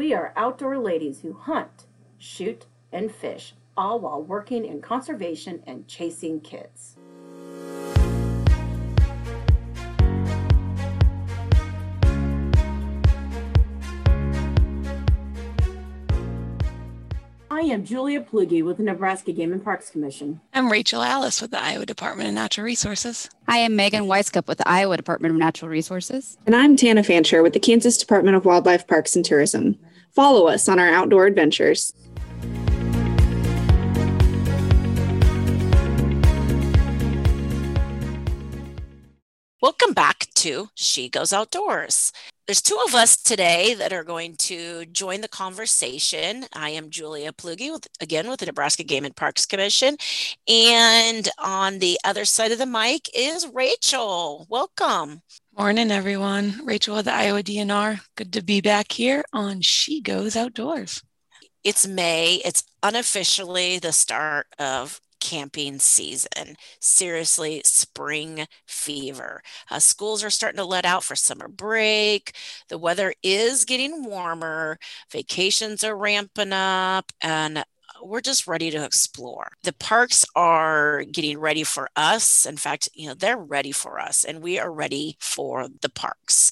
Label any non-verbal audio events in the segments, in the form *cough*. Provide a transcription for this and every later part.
We are outdoor ladies who hunt, shoot, and fish, all while working in conservation and chasing kids. I am Julia Plugi with the Nebraska Game and Parks Commission. I'm Rachel Alice with the Iowa Department of Natural Resources. I'm Megan Wisecup with the Iowa Department of Natural Resources. And I'm Tana Fancher with the Kansas Department of Wildlife Parks and Tourism. Follow us on our outdoor adventures. Welcome back to She Goes Outdoors. There's two of us today that are going to join the conversation. I am Julia Plugi, with, again with the Nebraska Game and Parks Commission. And on the other side of the mic is Rachel. Welcome. Morning, everyone. Rachel with the Iowa DNR. Good to be back here on She Goes Outdoors. It's May. It's unofficially the start of camping season. Seriously, spring fever. Uh, schools are starting to let out for summer break. The weather is getting warmer. Vacations are ramping up. And we're just ready to explore. The parks are getting ready for us. In fact, you know, they're ready for us and we are ready for the parks.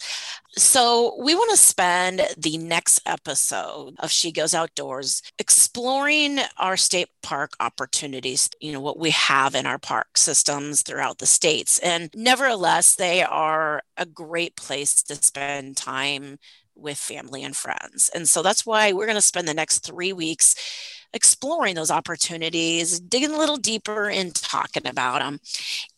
So, we want to spend the next episode of She Goes Outdoors exploring our state park opportunities, you know, what we have in our park systems throughout the states. And nevertheless, they are a great place to spend time with family and friends. And so that's why we're going to spend the next three weeks exploring those opportunities, digging a little deeper and talking about them.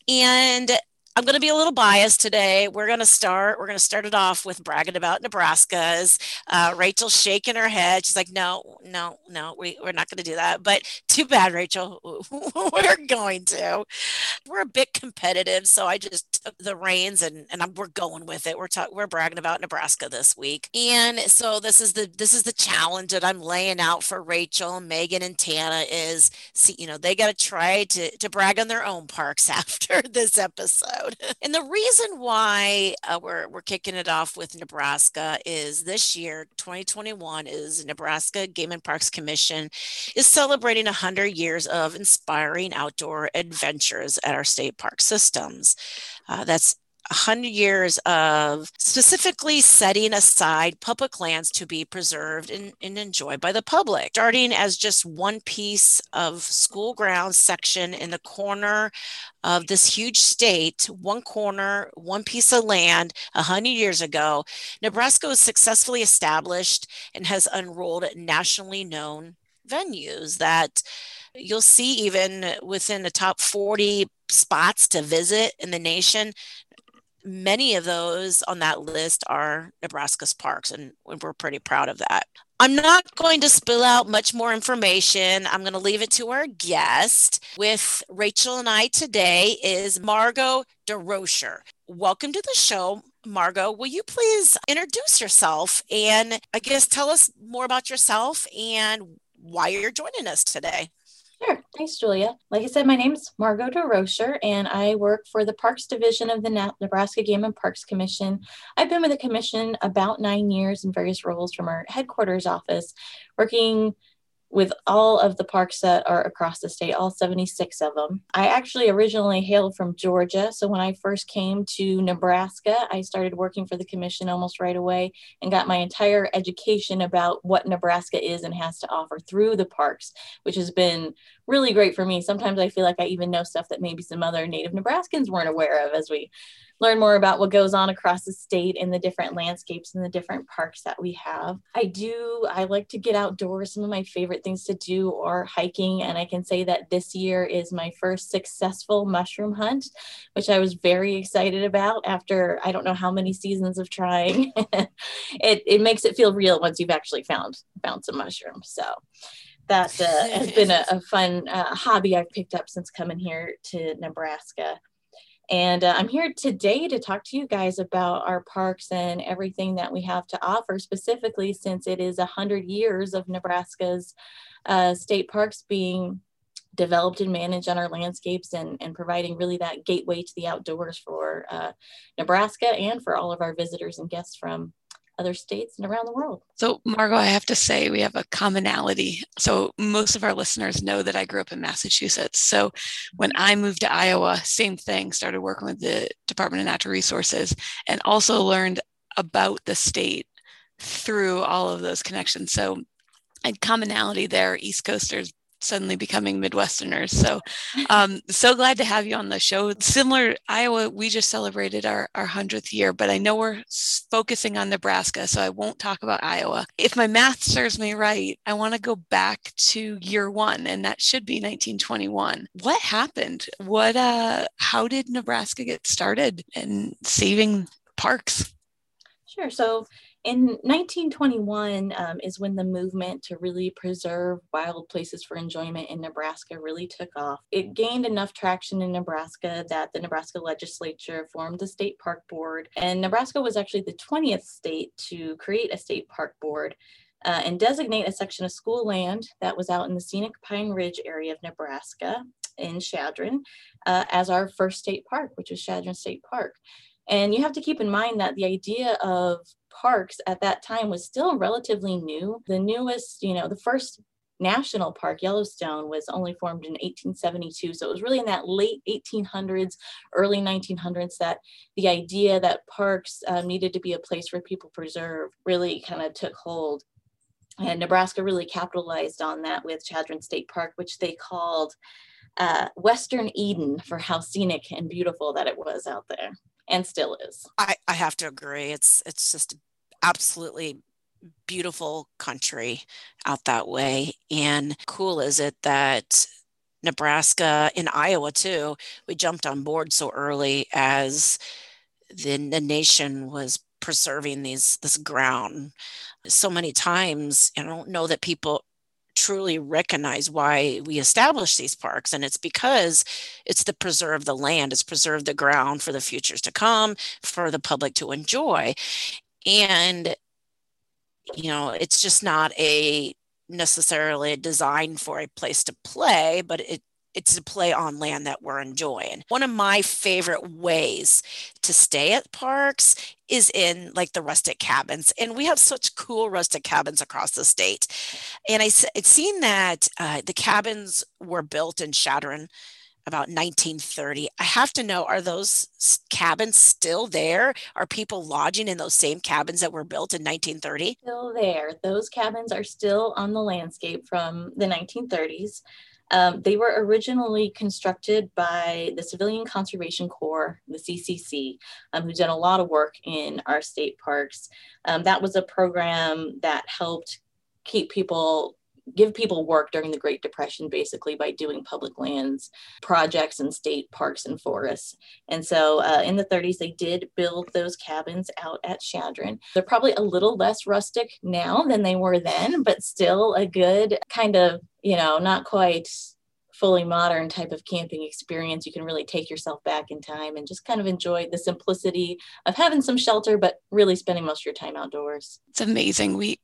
And I'm going to be a little biased today. We're going to start. We're going to start it off with bragging about Nebraska's. Uh, Rachel's shaking her head. She's like, "No, no, no, we, we're not going to do that." But too bad, Rachel. *laughs* we're going to. We're a bit competitive, so I just took the reins and and I'm, we're going with it. We're talking. We're bragging about Nebraska this week, and so this is the this is the challenge that I'm laying out for Rachel, Megan, and Tana. Is see, you know, they got to try to to brag on their own parks *laughs* after this episode episode. *laughs* And the reason why uh, we're, we're kicking it off with Nebraska is this year, 2021, is Nebraska Game and Parks Commission is celebrating 100 years of inspiring outdoor adventures at our state park systems. Uh, that's 100 years of specifically setting aside public lands to be preserved and, and, enjoyed by the public, starting as just one piece of school grounds section in the corner of this huge state, one corner, one piece of land 100 years ago. Nebraska was successfully established and has unrolled nationally known venues that you'll see even within the top 40 spots to visit in the nation many of those on that list are Nebraska's parks, and we're pretty proud of that. I'm not going to spill out much more information. I'm going to leave it to our guest. With Rachel and I today is Margot DeRocher. Welcome to the show. Margot, will you please introduce yourself and I guess tell us more about yourself and why you're joining us today? Sure. Thanks, Julia. Like I said, my name is Margot DeRocher, and I work for the Parks Division of the Nebraska Game and Parks Commission. I've been with the commission about nine years in various roles from our headquarters office, working with all of the parks that are across the state, all 76 of them. I actually originally hailed from Georgia. So when I first came to Nebraska, I started working for the commission almost right away and got my entire education about what Nebraska is and has to offer through the parks, which has been really great for me. Sometimes I feel like I even know stuff that maybe some other native Nebraskans weren't aware of as we learn more about what goes on across the state and the different landscapes and the different parks that we have. I do, I like to get outdoors. Some of my favorite things to do are hiking. And I can say that this year is my first successful mushroom hunt, which I was very excited about after I don't know how many seasons of trying. *laughs* it, it makes it feel real once you've actually found found some mushrooms. So that uh, has been a, a fun uh, hobby I've picked up since coming here to Nebraska. And uh, I'm here today to talk to you guys about our parks and everything that we have to offer, specifically since it is 100 years of Nebraska's uh, state parks being developed and managed on our landscapes and, and providing really that gateway to the outdoors for uh, Nebraska and for all of our visitors and guests from other states and around the world. So, Margot, I have to say we have a commonality. So, most of our listeners know that I grew up in Massachusetts. So, when I moved to Iowa, same thing, started working with the Department of Natural Resources and also learned about the state through all of those connections. So, and commonality there, East Coasters suddenly becoming Midwesterners. So, um, so glad to have you on the show. Similar, Iowa, we just celebrated our, our 100th year, but I know we're focusing on Nebraska, so I won't talk about Iowa. If my math serves me right, I want to go back to year one, and that should be 1921. What happened? What, uh, how did Nebraska get started in saving parks? Sure. So, in 1921 um, is when the movement to really preserve wild places for enjoyment in Nebraska really took off. It gained enough traction in Nebraska that the Nebraska legislature formed the state park board, and Nebraska was actually the 20th state to create a state park board. Uh, and designate a section of school land that was out in the scenic Pine Ridge area of Nebraska in Chadron uh, as our first state park, which is Chadron State Park. And you have to keep in mind that the idea of parks at that time was still relatively new. The newest, you know, the first national park, Yellowstone, was only formed in 1872. So it was really in that late 1800s, early 1900s that the idea that parks um, needed to be a place where people preserve really kind of took hold. And Nebraska really capitalized on that with Chadron State Park, which they called uh, Western Eden for how scenic and beautiful that it was out there and still is. I, I have to agree. It's it's just absolutely beautiful country out that way. And cool is it that Nebraska and Iowa too, we jumped on board so early as the, the nation was preserving these this ground so many times. And I don't know that people truly recognize why we establish these parks and it's because it's to preserve the land it's preserve the ground for the futures to come for the public to enjoy and you know it's just not a necessarily a design for a place to play but it it's a play on land that we're enjoying. One of my favorite ways to stay at parks is in like the rustic cabins. And we have such cool rustic cabins across the state. And I, I'd seen that uh, the cabins were built in Chadron about 1930. I have to know are those cabins still there? Are people lodging in those same cabins that were built in 1930? Still there. Those cabins are still on the landscape from the 1930s. Um, they were originally constructed by the Civilian Conservation Corps, the CCC, um, who's done a lot of work in our state parks. Um, that was a program that helped keep people give people work during the Great Depression, basically by doing public lands projects in state parks and forests. And so uh, in the 30s, they did build those cabins out at Chadron. They're probably a little less rustic now than they were then, but still a good kind of, you know, not quite fully modern type of camping experience. You can really take yourself back in time and just kind of enjoy the simplicity of having some shelter, but really spending most of your time outdoors. It's amazing. We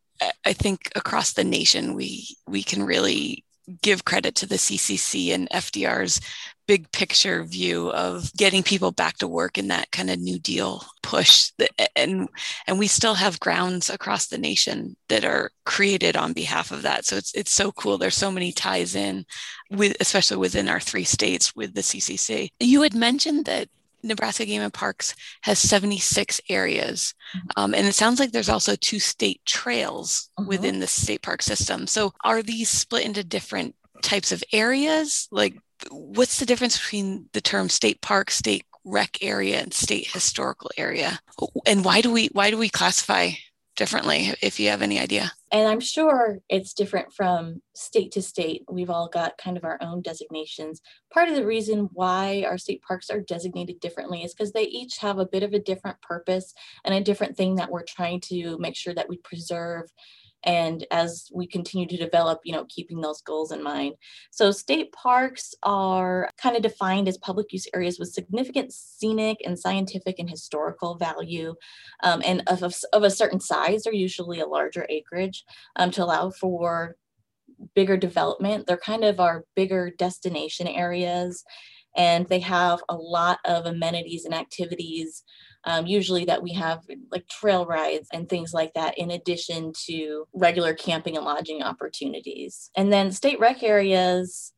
I think across the nation, we we can really give credit to the CCC and FDR's big picture view of getting people back to work in that kind of New Deal push. And and we still have grounds across the nation that are created on behalf of that. So it's it's so cool. There's so many ties in with especially within our three states with the CCC. You had mentioned that Nebraska Game and Parks has 76 areas. Mm-hmm. Um, and it sounds like there's also two state trails uh-huh. within the state park system. So are these split into different types of areas? Like, what's the difference between the term state park, state rec area, and state historical area? And why do we why do we classify differently if you have any idea? And I'm sure it's different from state to state. We've all got kind of our own designations. Part of the reason why our state parks are designated differently is because they each have a bit of a different purpose and a different thing that we're trying to make sure that we preserve and as we continue to develop you know keeping those goals in mind. So state parks are kind of defined as public use areas with significant scenic and scientific and historical value um, and of, of, of, a certain size they're usually a larger acreage um, to allow for bigger development. They're kind of our bigger destination areas and they have a lot of amenities and activities Um, usually that we have like trail rides and things like that in addition to regular camping and lodging opportunities. And then state rec areas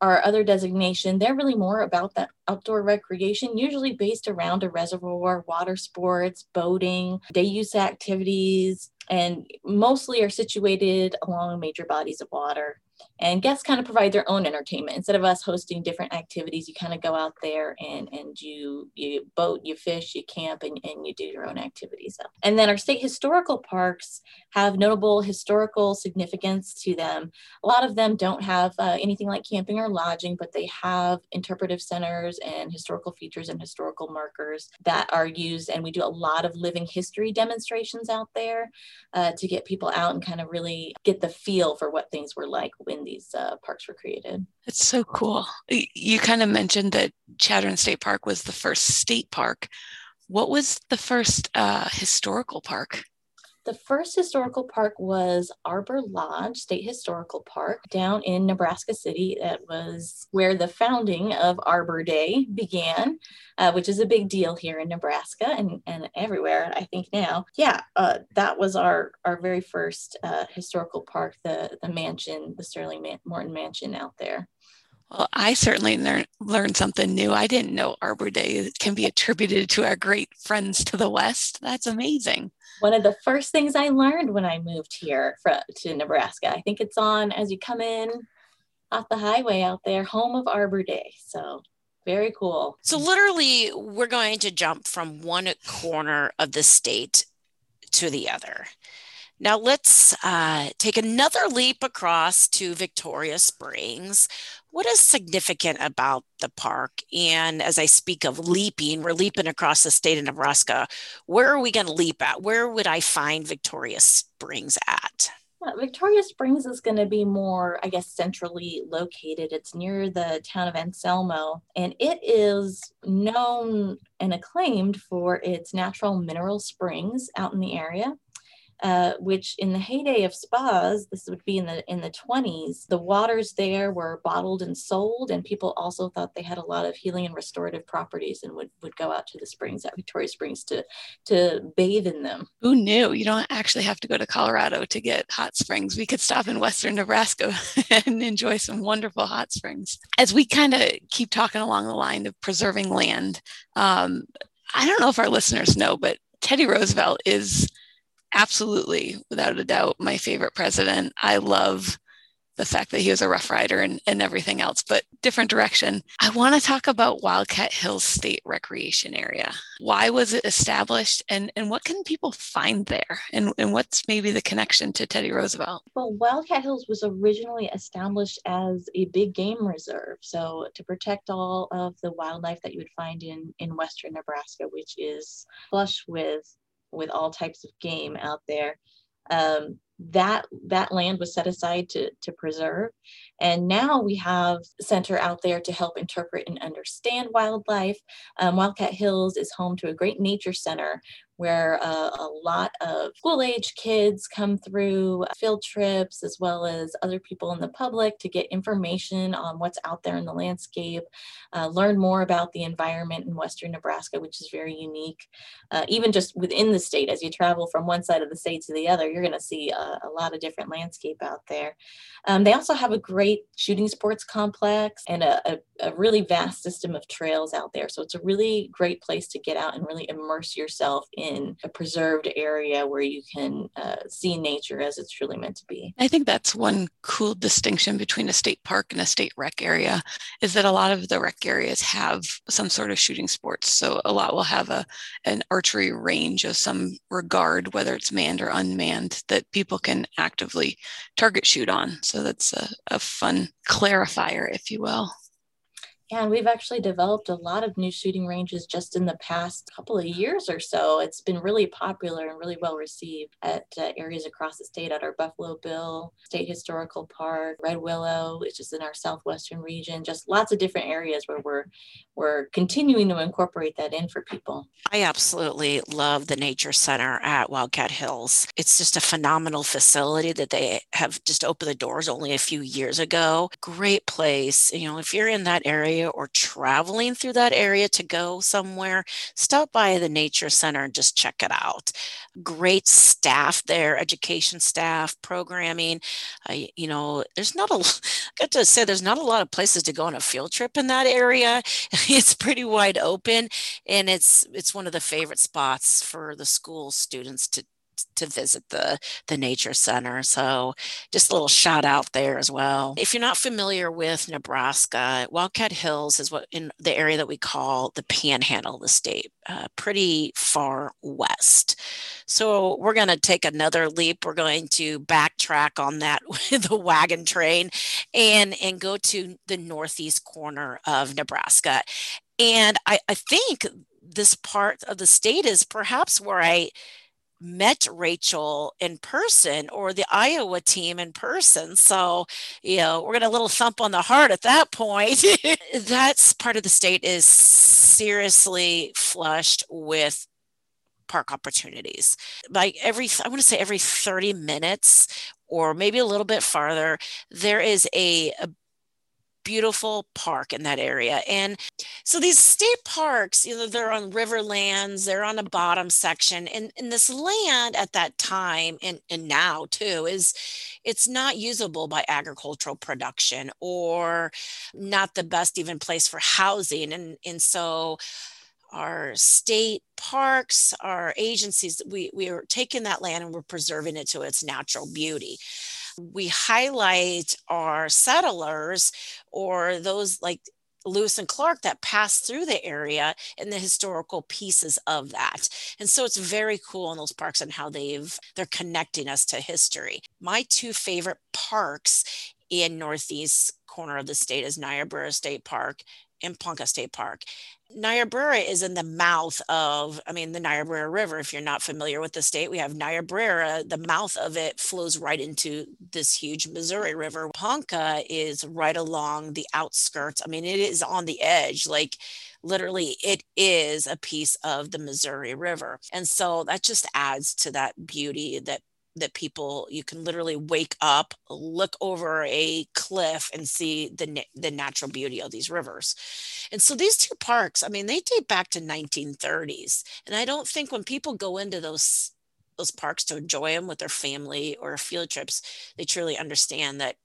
our other designation, they're really more about that outdoor recreation, usually based around a reservoir, water sports, boating, day use activities, and mostly are situated along major bodies of water and guests kind of provide their own entertainment. Instead of us hosting different activities you kind of go out there and and you you boat you fish you camp and, and you do your own activities and then our state historical parks have notable historical significance to them. A lot of them don't have uh, anything like camping or lodging but they have interpretive centers and historical features and historical markers that are used and we do a lot of living history demonstrations out there uh, to get people out and kind of really get the feel for what things were like when these uh, parks were created. It's so cool. You kind of mentioned that Chadron State Park was the first state park. What was the first uh, historical park? The first historical park was Arbor Lodge State Historical Park down in Nebraska City. That was where the founding of Arbor Day began, uh, which is a big deal here in Nebraska and, and everywhere, I think now. Yeah, uh, that was our, our very first uh, historical park, the, the mansion, the Sterling Man- Morton Mansion out there. Well, I certainly learned learned something new. I didn't know Arbor Day can be attributed to our great friends to the west. That's amazing one of the first things I learned when I moved here for, to Nebraska. I think it's on as you come in off the highway out there, home of Arbor Day. So very cool. So literally, we're going to jump from one corner of the state to the other. Now let's uh, take another leap across to Victoria Springs. What is significant about the park? And as I speak of leaping, we're leaping across the state of Nebraska. Where are we going to leap at? Where would I find Victoria Springs at? Victoria Springs is going to be more, I guess, centrally located. It's near the town of Anselmo, and it is known and acclaimed for its natural mineral springs out in the area. Uh, which in the heyday of spas, this would be in the in the 20s, the waters there were bottled and sold, and people also thought they had a lot of healing and restorative properties and would, would go out to the springs at Victoria Springs to to bathe in them. Who knew? You don't actually have to go to Colorado to get hot springs. We could stop in western Nebraska *laughs* and enjoy some wonderful hot springs. As we kind of keep talking along the line of preserving land, um, I don't know if our listeners know, but Teddy Roosevelt is absolutely, without a doubt, my favorite president. I love the fact that he was a rough rider and, and everything else, but different direction. I want to talk about Wildcat Hills State Recreation Area. Why was it established and, and what can people find there? And, and what's maybe the connection to Teddy Roosevelt? Well, Wildcat Hills was originally established as a big game reserve. So to protect all of the wildlife that you would find in, in Western Nebraska, which is flush with with all types of game out there. Um, that that land was set aside to to preserve and now we have center out there to help interpret and understand wildlife um, wildcat hills is home to a great nature center where uh, a lot of school age kids come through field trips as well as other people in the public to get information on what's out there in the landscape, uh, learn more about the environment in Western Nebraska, which is very unique. Uh, even just within the state, as you travel from one side of the state to the other, you're going to see a, a, lot of different landscape out there. Um, they also have a great shooting sports complex and a, a, a really vast system of trails out there. So it's a really great place to get out and really immerse yourself in in a preserved area where you can uh, see nature as it's truly meant to be. I think that's one cool distinction between a state park and a state rec area is that a lot of the rec areas have some sort of shooting sports. So a lot will have a an archery range of some regard, whether it's manned or unmanned, that people can actively target shoot on. So that's a, a fun clarifier, if you will. And we've actually developed a lot of new shooting ranges just in the past couple of years or so. It's been really popular and really well received at uh, areas across the state at our Buffalo Bill State Historical Park, Red Willow, which is in our southwestern region. Just lots of different areas where we're we're continuing to incorporate that in for people. I absolutely love the Nature Center at Wildcat Hills. It's just a phenomenal facility that they have just opened the doors only a few years ago. Great place. You know, if you're in that area area or traveling through that area to go somewhere, stop by the Nature Center and just check it out. Great staff there, education staff, programming. Uh, you know, there's not a, I *laughs* got to say, there's not a lot of places to go on a field trip in that area. *laughs* it's pretty wide open and it's it's one of the favorite spots for the school students to to visit the the nature center. So just a little shout out there as well. If you're not familiar with nebraska wildcat hills is what in the area that we call the panhandle of the state uh, pretty far west. So we're going to take another leap. We're going to backtrack on that *laughs* with the wagon train and and go to the northeast corner of nebraska. And I, I think this part of the state is perhaps where I met Rachel in person or the Iowa team in person. So, you know, we're going to a little thump on the heart at that point. *laughs* That's part of the state is seriously flushed with park opportunities. Like every, I want to say every 30 minutes or maybe a little bit farther, there is a, a beautiful park in that area. And so these state parks, you know, they're on riverlands, they're on a bottom section. And, and this land at that time and, and now too is it's not usable by agricultural production or not the best even place for housing. And, and so our state parks, our agencies, we, we are taking that land and we're preserving it to its natural beauty we highlight our settlers or those like Lewis and Clark that passed through the area and the historical pieces of that. And so it's very cool in those parks and how they've they're connecting us to history. My two favorite parks in northeast corner of the state is Niobrara State Park and Ponca State Park. Niobrara is in the mouth of, I mean, the Niobrara River. If you're not familiar with the state, we have Niobrara. The mouth of it flows right into this huge Missouri River. Ponca is right along the outskirts. I mean, it is on the edge. Like, literally, it is a piece of the Missouri River. And so that just adds to that beauty that that people you can literally wake up look over a cliff and see the the natural beauty of these rivers. And so these two parks i mean they date back to 1930s and i don't think when people go into those those parks to enjoy them with their family or field trips they truly understand that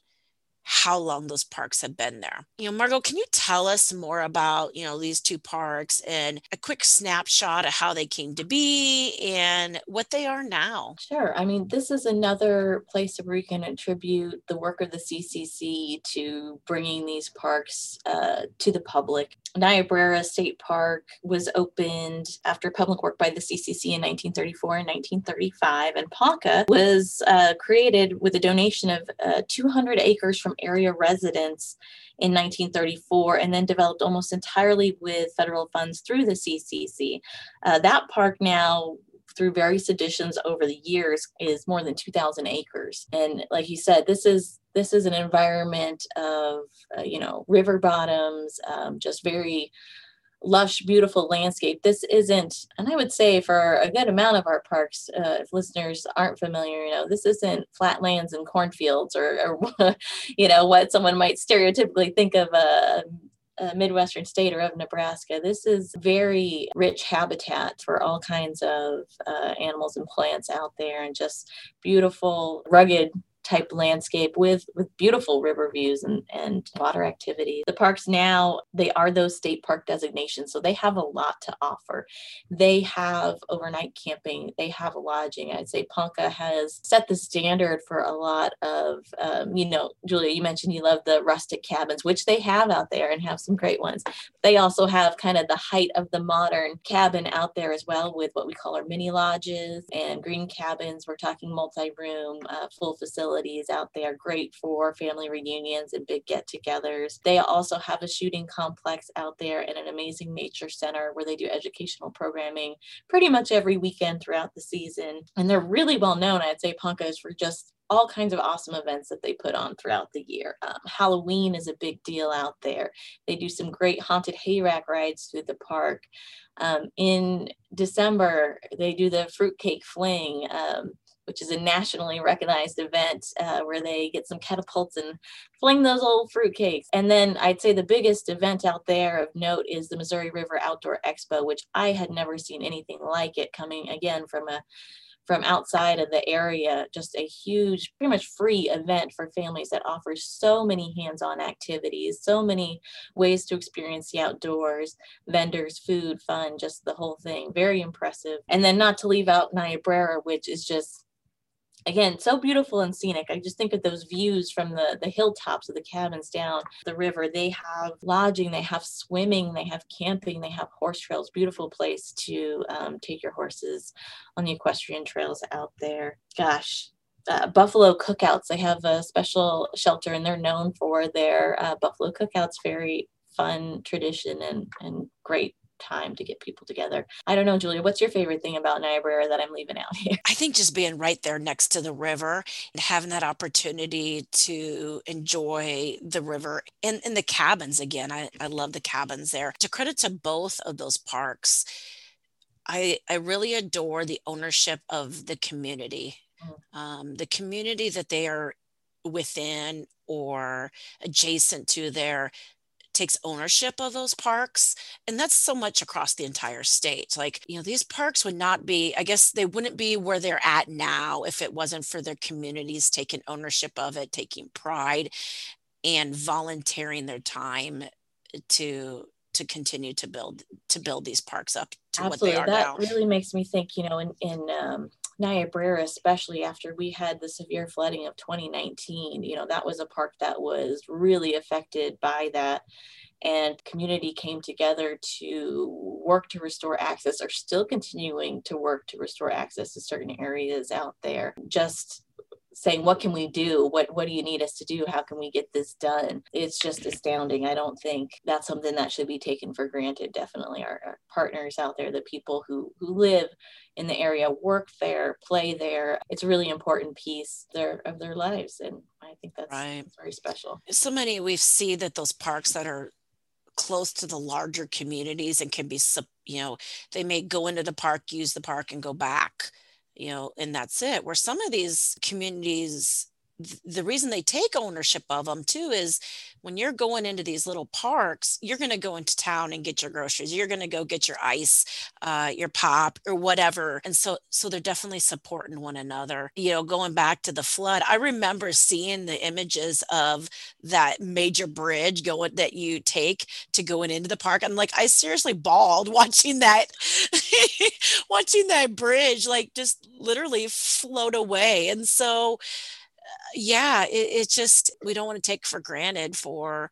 how long those parks have been there. You know, Margot, can you tell us more about, you know, these two parks and a quick snapshot of how they came to be and what they are now? Sure. I mean, this is another place where we can attribute the work of the CCC to bringing these parks uh, to the public. Niobrara State Park was opened after public work by the CCC in 1934 and 1935, and Ponca was uh, created with a donation of uh, 200 acres from area residents in 1934 and then developed almost entirely with federal funds through the CCC. Uh, that park now through various additions over the years is more than 2000 acres and like you said this is this is an environment of uh, you know river bottoms um, just very lush, beautiful landscape. This isn't, and I would say for a good amount of our parks, uh, if listeners aren't familiar, you know, this isn't flatlands and cornfields or, or *laughs* you know, what someone might stereotypically think of a, a Midwestern state or of Nebraska. This is very rich habitat for all kinds of uh, animals and plants out there and just beautiful, rugged type landscape with with beautiful river views and and water activity. The parks now they are those state park designations so they have a lot to offer. They have overnight camping they have lodging. I'd say ponca has set the standard for a lot of um, you know julia you mentioned you love the rustic cabins which they have out there and have some great ones. They also have kind of the height of the modern cabin out there as well with what we call our mini lodges and green cabins. We're talking multi-room uh, full facility facilities out there, great for family reunions and big get togethers. They also have a shooting complex out there and an amazing nature center where they do educational programming pretty much every weekend throughout the season. And they're really well known, I'd say, Poncas, for just all kinds of awesome events that they put on throughout the year. Um, Halloween is a big deal out there. They do some great haunted hayrack rides through the park. Um, in December, they do the fruitcake fling. Um, which is a nationally recognized event uh, where they get some catapults and fling those old fruitcakes. And then I'd say the biggest event out there of note is the Missouri River Outdoor Expo, which I had never seen anything like it coming again from a from outside of the area, just a huge, pretty much free event for families that offers so many hands on activities, so many ways to experience the outdoors, vendors, food, fun, just the whole thing. Very impressive. And then not to leave out Niobrara, which is just again so beautiful and scenic. I just think of those views from the the hilltops of the cabins down the river. They have lodging they have swimming they have camping they have horse trails. Beautiful place to um, take your horses on the equestrian trails out there. Gosh uh, buffalo cookouts they have a special shelter and they're known for their uh, buffalo cookouts. Very fun tradition and and great time to get people together. I don't know, Julia, what's your favorite thing about Niobrara that I'm leaving out here? I think just being right there next to the river and having that opportunity to enjoy the river and, and the cabins again. I, I love the cabins there. To credit to both of those parks, I, I really adore the ownership of the community. Mm. Um, the community that they are within or adjacent to there takes ownership of those parks and that's so much across the entire state like you know these parks would not be i guess they wouldn't be where they're at now if it wasn't for their communities taking ownership of it taking pride and volunteering their time to to continue to build to build these parks up to Absolutely. what they are that now. really makes me think you know in in um, Niobrara, especially after we had the severe flooding of 2019, you know, that was a park that was really affected by that. And community came together to work to restore access, or still continuing to work to restore access to certain areas out there. Just saying what can we do? What what do you need us to do? How can we get this done? It's just astounding. I don't think that's something that should be taken for granted. Definitely our, our partners out there the people who who live in the area work there play there it's a really important piece there of their lives and i think that's, Right. that's very special. So many we see that those parks that are close to the larger communities and can be you know they may go into the park use the park and go back you know and that's it where some of these communities the reason they take ownership of them too is when you're going into these little parks you're going to go into town and get your groceries you're going to go get your ice uh, your pop or whatever and so so they're definitely supporting one another. You know going back to the flood i remember seeing the images of that major bridge going that you take to going into the park i'm like i seriously bawled *laughs* watching that watching that bridge like just literally float away and so yeah, it, it's just we don't want to take for granted for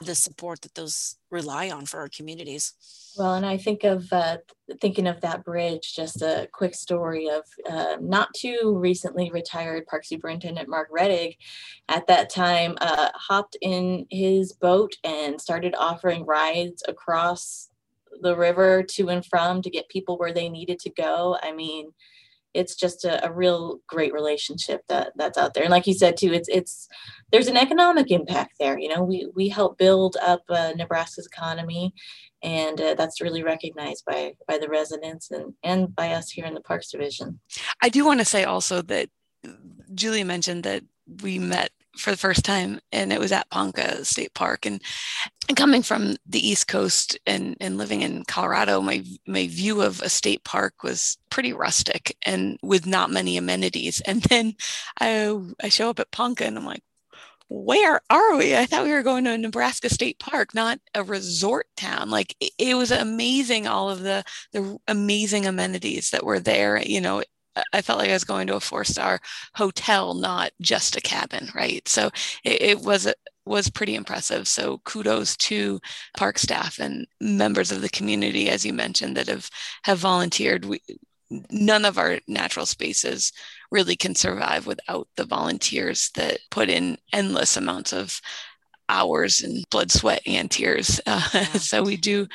the support that those rely on for our communities. Well, and I think of uh, thinking of that bridge, just a quick story of uh, not too recently retired Park Superintendent Mark Rettig at that time uh, hopped in his boat and started offering rides across the river to and from to get people where they needed to go. I mean, it's just a, a, real great relationship that that's out there. And like you said too it's it's there's an economic impact there you know we we help build up uh, nebraska's economy and uh, that's really recognized by by the residents and and by us here in the parks division. I do want to say also that julie mentioned that we met for the first time and it was at Ponca State Park and, and coming from the East Coast and, and living in Colorado, my my view of a state park was pretty rustic and with not many amenities. And then I I show up at Ponca and I'm like, where are we? I thought we were going to a Nebraska State Park, not a resort town. Like it, it was amazing, all of the the amazing amenities that were there. You know, I felt like I was going to a four star hotel, not just a cabin, right? So it, it was was pretty impressive. So kudos to park staff and members of the community, as you mentioned, that have have volunteered. We, none of our natural spaces really can survive without the volunteers that put in endless amounts of hours and blood, sweat, and tears. Uh, *laughs* yeah. so we do.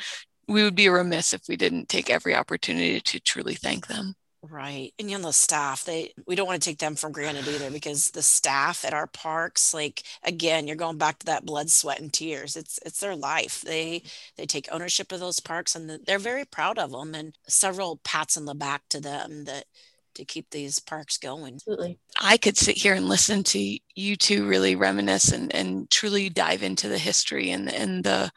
We would be remiss if we didn't take every opportunity to truly thank them. Right. And you know, the staff, they we don't want to take them for granted either because the staff at our parks, like again, you're going back to that blood, sweat, and tears. It's it's their life. They they take ownership of those parks and they're very proud of them and several pats on the back to them that to keep these parks going. Absolutely. I could sit here and listen to you two really reminisce and, and truly dive into the history and, and the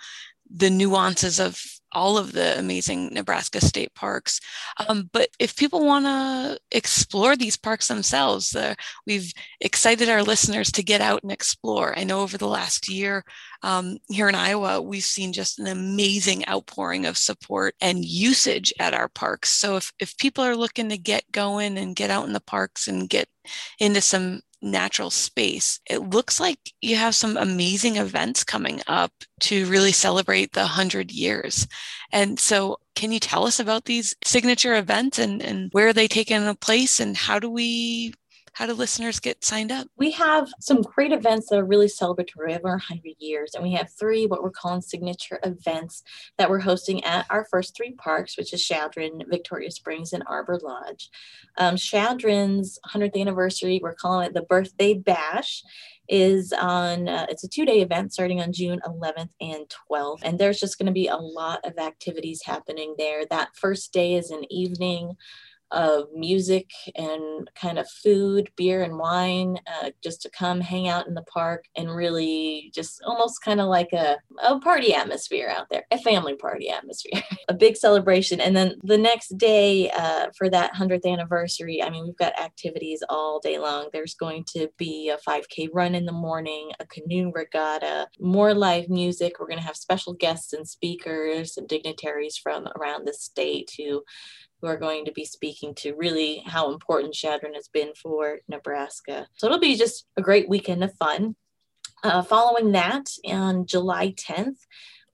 the nuances of all of the amazing Nebraska state parks. Um, but if people want to explore these parks themselves, uh, we've excited our listeners to get out and explore. I know over the last year um, here in Iowa, we've seen just an amazing outpouring of support and usage at our parks. So if, if people are looking to get going and get out in the parks and get into some natural space. It looks like you have some amazing events coming up to really celebrate the 100 years. And so, can you tell us about these signature events and, and where they taking a place and how do we how do listeners get signed up? We have some great events that are really celebratory of our 100 years. And we have three what we're calling signature events that we're hosting at our first three parks, which is Chadron, Victoria Springs, and Arbor Lodge. Um, Chadron's 100th anniversary, we're calling it the Birthday Bash is on uh, it's a two-day event starting on june 11th and 12th and there's just going to be a lot of activities happening there that first day is an evening of music and kind of food, beer and wine, uh, just to come hang out in the park and really just almost kind of like a, a party atmosphere out there, a family party atmosphere, *laughs* a big celebration. And then the next day uh, for that 100th anniversary, I mean, we've got activities all day long. There's going to be a 5K run in the morning, a canoe regatta, more live music. We're going to have special guests and speakers and dignitaries from around the state who who are going to be speaking to really how important Chadron has been for Nebraska. So it'll be just a great weekend of fun. Uh, following that, on July 10th,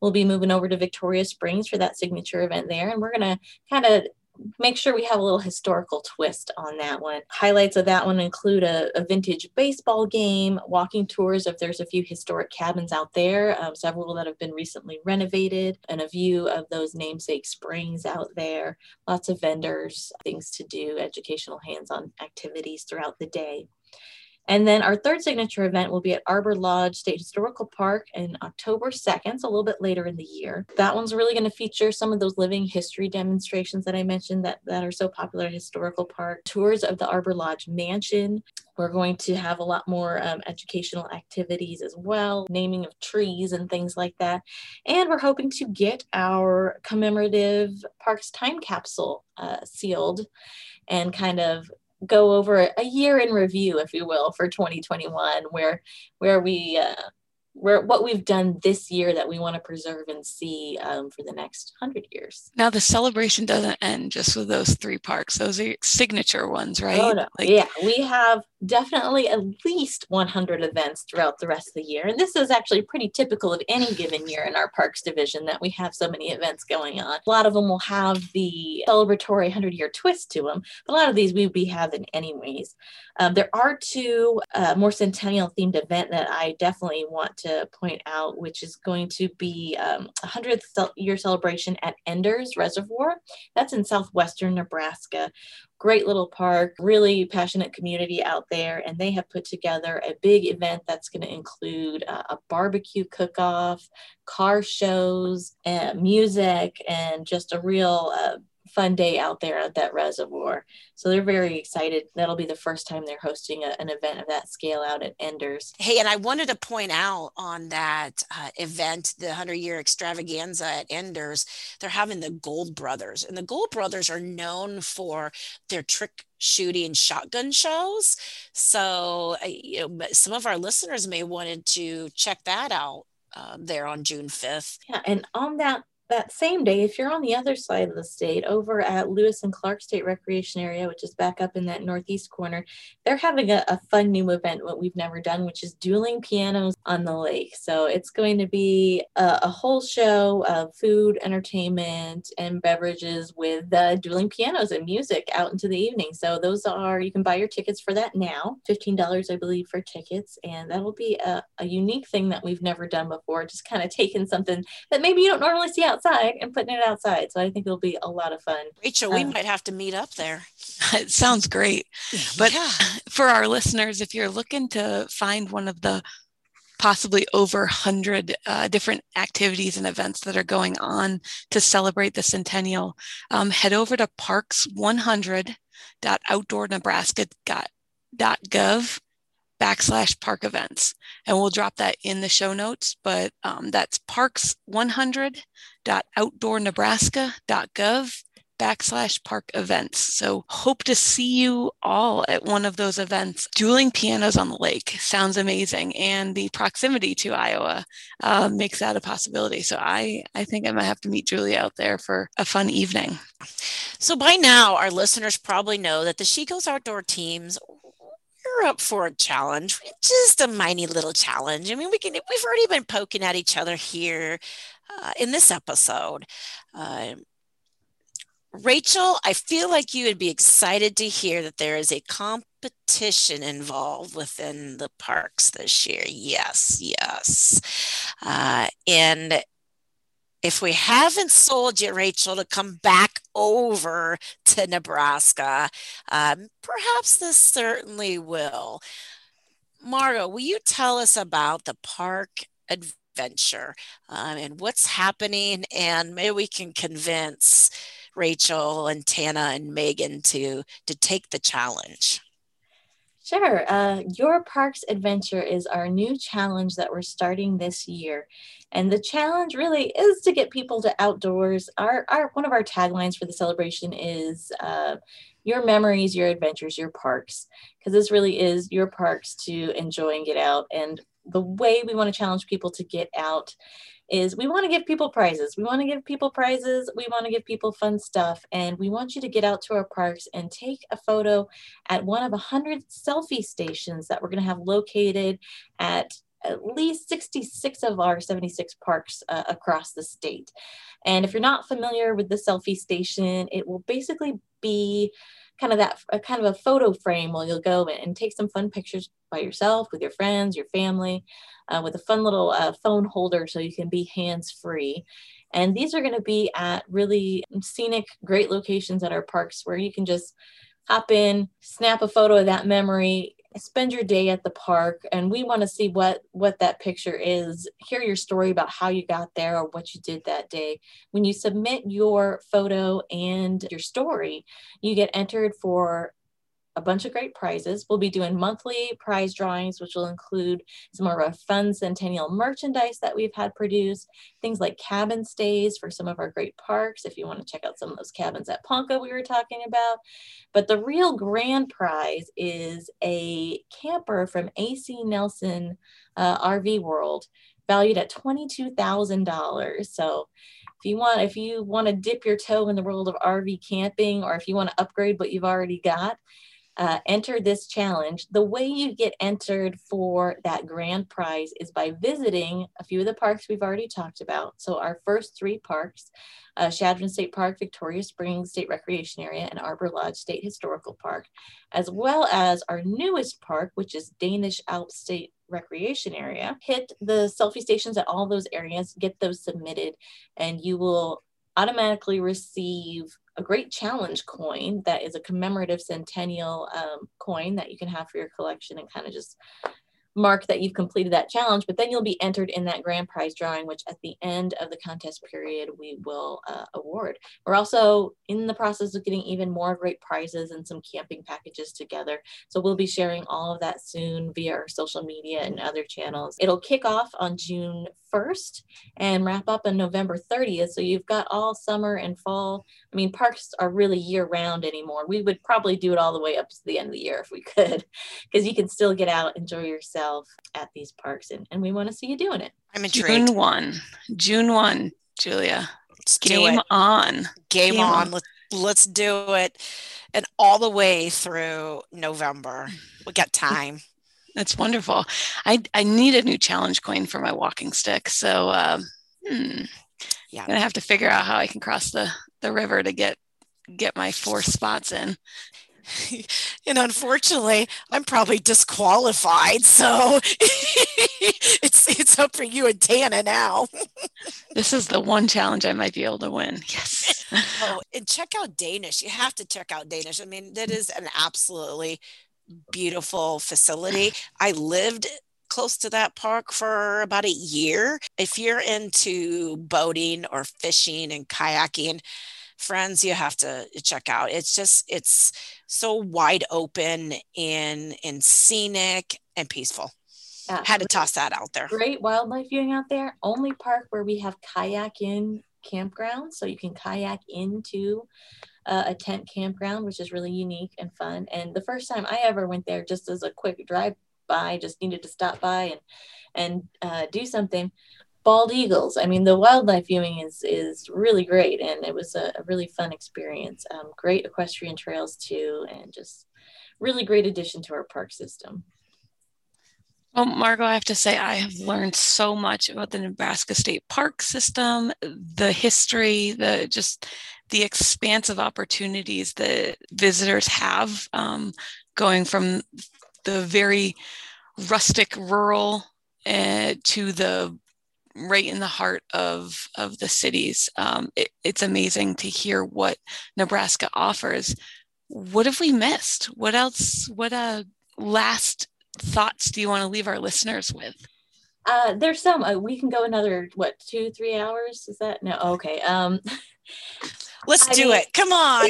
we'll be moving over to Victoria Springs for that signature event there. And we're going to kind of make sure we have a little historical twist on that one. Highlights of that one include a, a vintage baseball game, walking tours if there's a few historic cabins out there, um, several that have been recently renovated, and a view of those namesake springs out there. Lots of vendors, things to do, educational hands on activities throughout the day. And then our third signature event will be at Arbor Lodge State Historical Park in October 2nd, so a little bit later in the year. That one's really going to feature some of those living history demonstrations that I mentioned that, that are so popular at Historical Park, tours of the Arbor Lodge Mansion. We're going to have a lot more um, educational activities as well, naming of trees and things like that. And we're hoping to get our commemorative Parks time capsule uh, sealed and kind of go over a year in review, if you will, for 2021, where where we uh, where what we've done this year that we want to preserve and see um, for the next hundred years. Now the celebration doesn't end just with those three parks; those are signature ones, right? Oh no, like, yeah, we have definitely at least 100 events throughout the rest of the year. And this is actually pretty typical of any given year in our parks division that we have so many events going on. A lot of them will have the celebratory 100 year twist to them, but a lot of these we will be having anyways. Um, there are two uh, more centennial themed event that I definitely want to point out, which is going to be um, 100th year celebration at Enders Reservoir. That's in southwestern Nebraska great little park, really passionate community out there. And they have put together a big event that's going to include uh, a barbecue cook off, car shows, and music, and just a real uh, fun day out there at that reservoir. So they're very excited. That'll be the first time they're hosting a, an event of that scale out at Enders. Hey, and I wanted to point out on that uh, event, the 100 year extravaganza at Enders, they're having the Gold Brothers. And the Gold Brothers are known for their trick shooting shotgun shows. So uh, you know, some of our listeners may wanted to check that out. Uh, there on June 5th. Yeah, and on that that same day, if you're on the other side of the state, over at Lewis and Clark State Recreation Area, which is back up in that northeast corner, they're having a, a, fun new event, what we've never done, which is dueling pianos on the lake. So it's going to be a, a whole show of food, entertainment, and beverages with uh, dueling pianos and music out into the evening. So those are, you can buy your tickets for that now, $15, I believe, for tickets. And that'll be a, a unique thing that we've never done before, just kind of taking something that maybe you don't normally see out outside and putting it outside. So I think it'll be a lot of fun. Rachel, we um, might have to meet up there. *laughs* It sounds great. But yeah. *laughs* for our listeners, if you're looking to find one of the possibly over 100 uh, different activities and events that are going on to celebrate the centennial, um, head over to Parks 100 parks100.outdoornebraska.gov backslash park events. And we'll drop that in the show notes, but um, that's parks100.outdoornebraska.gov backslash park events. So hope to see you all at one of those events. Dueling pianos on the lake sounds amazing. And the proximity to Iowa uh, makes that a possibility. So I, I think I might have to meet Julia out there for a fun evening. So by now, our listeners probably know that the She Goes Outdoor teams we're up for a challenge, just a mighty little challenge. I mean, we can. We've already been poking at each other here uh, in this episode. Uh, Rachel, I feel like you would be excited to hear that there is a competition involved within the parks this year. Yes, yes. Uh, and if we haven't sold you, Rachel, to come back over to Nebraska, um, perhaps this certainly will. Margo, will you tell us about the park adventure um, and what's happening? And maybe we can convince Rachel and Tana and Megan to to take the challenge? Sure. Uh, Your Parks Adventure is our new challenge that we're starting this year. And the challenge really is to get people to outdoors. Our, our one of our taglines for the celebration is uh, your memories, your adventures, your parks. Because this really is your parks to enjoy and get out. And the way we want to challenge people to get out is we want to give people prizes. We want to give people prizes. We want to give people fun stuff. And we want you to get out to our parks and take a photo at one of a 100 selfie stations that we're going to have located at at least 66 of our 76 parks uh, across the state. And if you're not familiar with the selfie station, it will basically be kind of that kind of a photo frame where you'll go and take some fun pictures by yourself, with your friends, your family, uh, with a fun little uh, phone holder so you can be hands free. And these are going to be at really scenic, great locations at our parks where you can just hop in, snap a photo of that memory, spend your day at the park and we want to see what what that picture is hear your story about how you got there or what you did that day. When you submit your photo and your story you get entered for a bunch of great prizes. We'll be doing monthly prize drawings, which will include some of our fun centennial merchandise that we've had produced, things like cabin stays for some of our great parks, if you want to check out some of those cabins at Ponca we were talking about. But the real grand prize is a camper from AC Nelson uh, RV World, valued at $22,000. So if you want if you want to dip your toe in the world of RV camping or if you want to upgrade what you've already got, uh, enter this challenge. The way you get entered for that grand prize is by visiting a few of the parks we've already talked about. So, our first three parks uh, Chadron State Park, Victoria Springs State Recreation Area, and Arbor Lodge State Historical Park, as well as our newest park, which is Danish Alps State recreation area. Hit the selfie stations at all those areas, get those submitted, and you will automatically receive a great challenge coin that is a commemorative centennial um, coin that you can have for your collection and kind of just mark that you've completed that challenge, but then you'll be entered in that grand prize drawing, which at the end of the contest period, we will uh, award. We're also in the process of getting even more great prizes and some camping packages together. So we'll be sharing all of that soon via our social media and other channels. It'll kick off on June 1st and wrap up on November 30th. So you've got all summer and fall. I mean, parks are really year round anymore. We would probably do it all the way up to the end of the year if we could, *laughs* because you can still get out, enjoy yourself at these parks, and, and we want to see you doing it. I'm intrigued. June 1. June 1, Julia. Let's Game on. Game, Game on. on. Let's, let's do it. And all the way through November. We got time. That's wonderful. I, I need a new challenge coin for my walking stick. So, um, hmm, yeah, I'm gonna have to figure out how I can cross the the river to get get my four spots in. *laughs* and unfortunately, I'm probably disqualified. So *laughs* it's it's up for you and Tana now. *laughs* this is the one challenge I might be able to win. Yes. oh, and check out Danish. You have to check out Danish. I mean, that is an absolutely beautiful facility. *sighs* I lived close to that park for about a year. If you're into boating or fishing and kayaking, friends, you have to check out. It's just, it's so wide open and and scenic and peaceful. Had to toss that out there. Great wildlife viewing out there. Only park where we have kayak in campground, so you can kayak into uh, a tent campground, which is really unique and fun. And the first time I ever went there, just as a quick drive by, just needed to stop by and and uh, do something. Bald eagles. I mean, the wildlife viewing is is really great, and it was a, a really fun experience. Um, great equestrian trails too, and just really great addition to our park system. Well, Margot, I have to say, I have learned so much about the Nebraska State Park system, the history, the just the expansive opportunities that visitors have um, going from the very rustic rural uh, to the right in the heart of of the cities. Um, it, it's amazing to hear what Nebraska offers. What have we missed? What else? What uh, last thoughts do you want to leave our listeners with? Uh, there's some. Uh, we can go another what two, three hours? Is that no? Okay. Um, let's I do mean, it. Come on.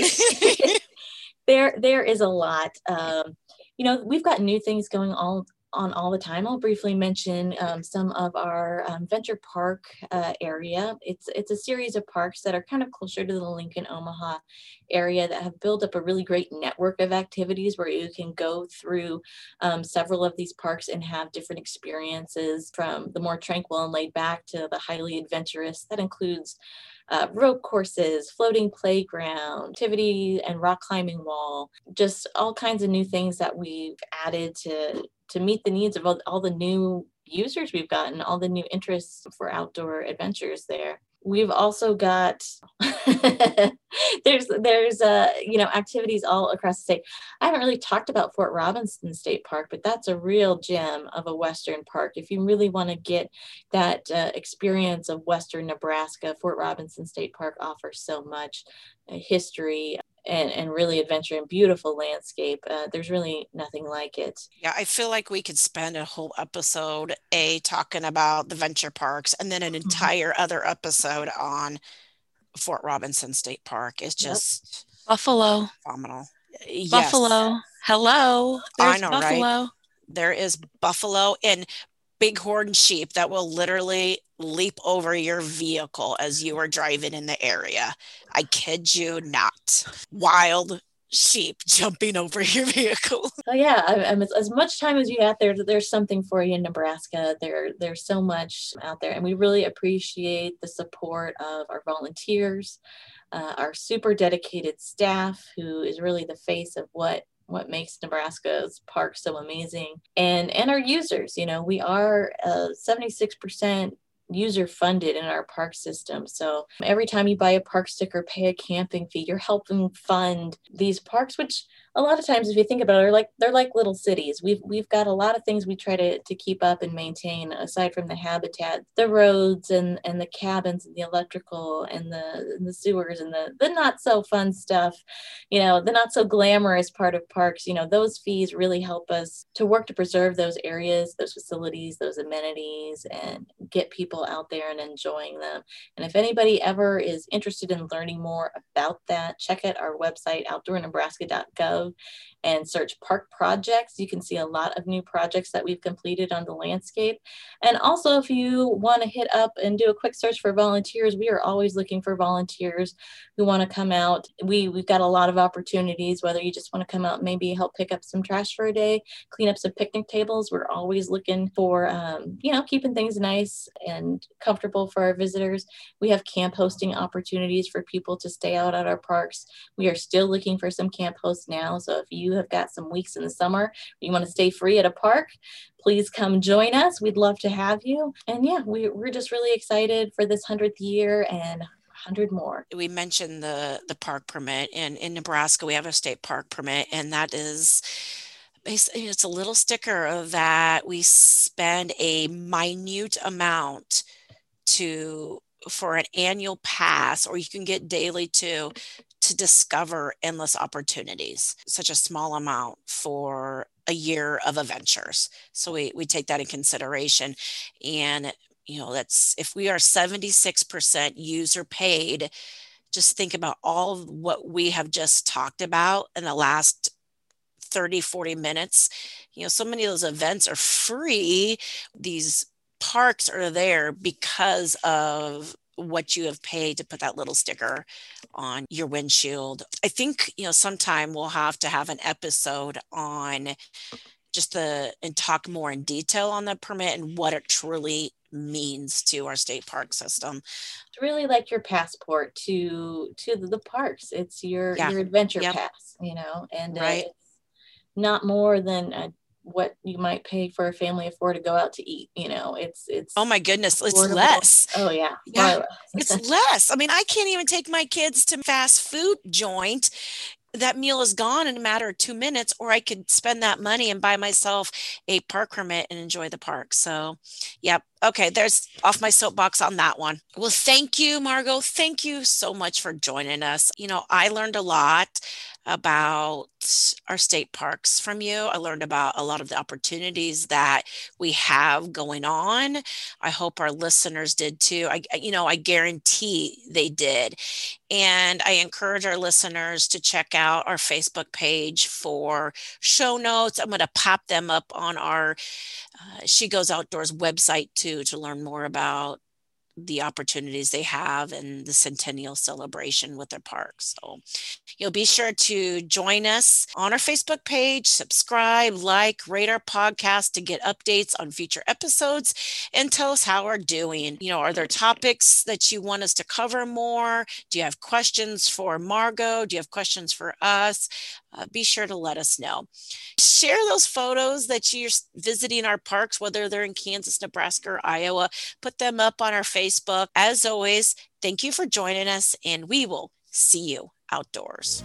*laughs* there, there is a lot. Um, you know, we've got new things going all on all the time. I'll briefly mention um, some of our um, Venture Park uh, area. It's it's a series of parks that are kind of closer to the Lincoln Omaha area that have built up a really great network of activities where you can go through um, several of these parks and have different experiences from the more tranquil and laid back to the highly adventurous. That includes uh, rope courses, floating playground, activity and rock climbing wall, just all kinds of new things that we've added to to meet the needs of all, all the new users we've gotten, all the new interests for outdoor adventures there. We've also got *laughs* there's there's uh you know activities all across the state. I haven't really talked about Fort Robinson State Park, but that's a real gem of a western park. If you really want to get that uh, experience of western Nebraska, Fort Robinson State Park offers so much uh, history, and, and really adventure and beautiful landscape. Uh, there's really nothing like it. Yeah, I feel like we could spend a whole episode a talking about the venture parks and then an mm-hmm. entire other episode on Fort Robinson State Park. It's just yep. Buffalo. Phenomenal. Buffalo. Yes. Hello. There's I know, Buffalo. right? There is buffalo and bighorn sheep that will literally leap over your vehicle as you are driving in the area. I kid you not. Wild sheep *laughs* jumping over your vehicle. *laughs* Oh yeah, I, I, as, much time as you have there, there's something for you in Nebraska. There, there's so much out there, and we really appreciate the support of our volunteers, uh, our super dedicated staff, who is really the face of what what makes Nebraska's parks so amazing, and and our users. You know, we are uh, 76% user funded in our park system. So every time you buy a park sticker, pay a camping fee, you're helping fund these parks, which a lot of times if you think about it they're like they're like little cities we've we've got a lot of things we try to, to keep up and maintain aside from the habitat the roads and and the cabins and the electrical and the and the sewers and the the not so fun stuff you know the not so glamorous part of parks you know those fees really help us to work to preserve those areas those facilities those amenities and get people out there and enjoying them and if anybody ever is interested in learning more about that check out our website outdoornebraska.gov and search park projects. You can see a lot of new projects that we've completed on the landscape. And also, if you want to hit up and do a quick search for volunteers, we are always looking for volunteers who want to come out. We, we've got a lot of opportunities, whether you just want to come out, maybe help pick up some trash for a day, clean up some picnic tables. We're always looking for, um, you know, keeping things nice and comfortable for our visitors. We have camp hosting opportunities for people to stay out at our parks. We are still looking for some camp hosts now. So if you have got some weeks in the summer, you want to stay free at a park, please come join us. We'd love to have you. And yeah, we, we're just really excited for this 100th year and 100 more. We mentioned the the park permit and in Nebraska we have a state park permit and that is it's a little sticker that we spend a minute amount to for an annual pass or you can get daily too to discover endless opportunities, such a small amount for a year of adventures. So we, we take that in consideration. And, you know, that's if we are 76% user paid just think about all what we have just talked about in the last 30, 40 minutes. You know, so many of those events are free. These parks are there because of what you have paid to put that little sticker on your windshield. I think, you know, sometime we'll have to have an episode on just the and talk more in detail on the permit and what it truly means to our state park system. It's really like your passport to to the parks. It's your Yeah. your adventure Yep. pass, you know, and uh, Right. Not more than uh, what you might pay for a family of four to go out to eat. You know, it's it's Oh my goodness, it's affordable. less. Oh yeah, Yeah. It's *laughs* less. I mean, I can't even take my kids to fast food joint. That meal is gone in a matter of two minutes, or I could spend that money and buy myself a park permit and enjoy the park. So, yep. Okay, there's off my soapbox on that one. Well, thank you, Margot. Thank you so much for joining us. You know, I learned a lot about our state parks from you. I learned about a lot of the opportunities that we have going on. I hope our listeners did too. I, you know, I guarantee they did. And I encourage our listeners to check out our Facebook page for show notes. I'm going to pop them up on our uh, She Goes Outdoors website too to learn more about the opportunities they have and the centennial celebration with their parks. So you'll be sure to join us on our Facebook page, subscribe, like, rate our podcast to get updates on future episodes and tell us how we're doing. You know, are there topics that you want us to cover more? Do you have questions for Margot? Do you have questions for us? Uh, be sure to let us know. Share those photos that you're visiting our parks, whether they're in Kansas, Nebraska, or Iowa. Put them up on our Facebook. As always, thank you for joining us, and we will see you outdoors.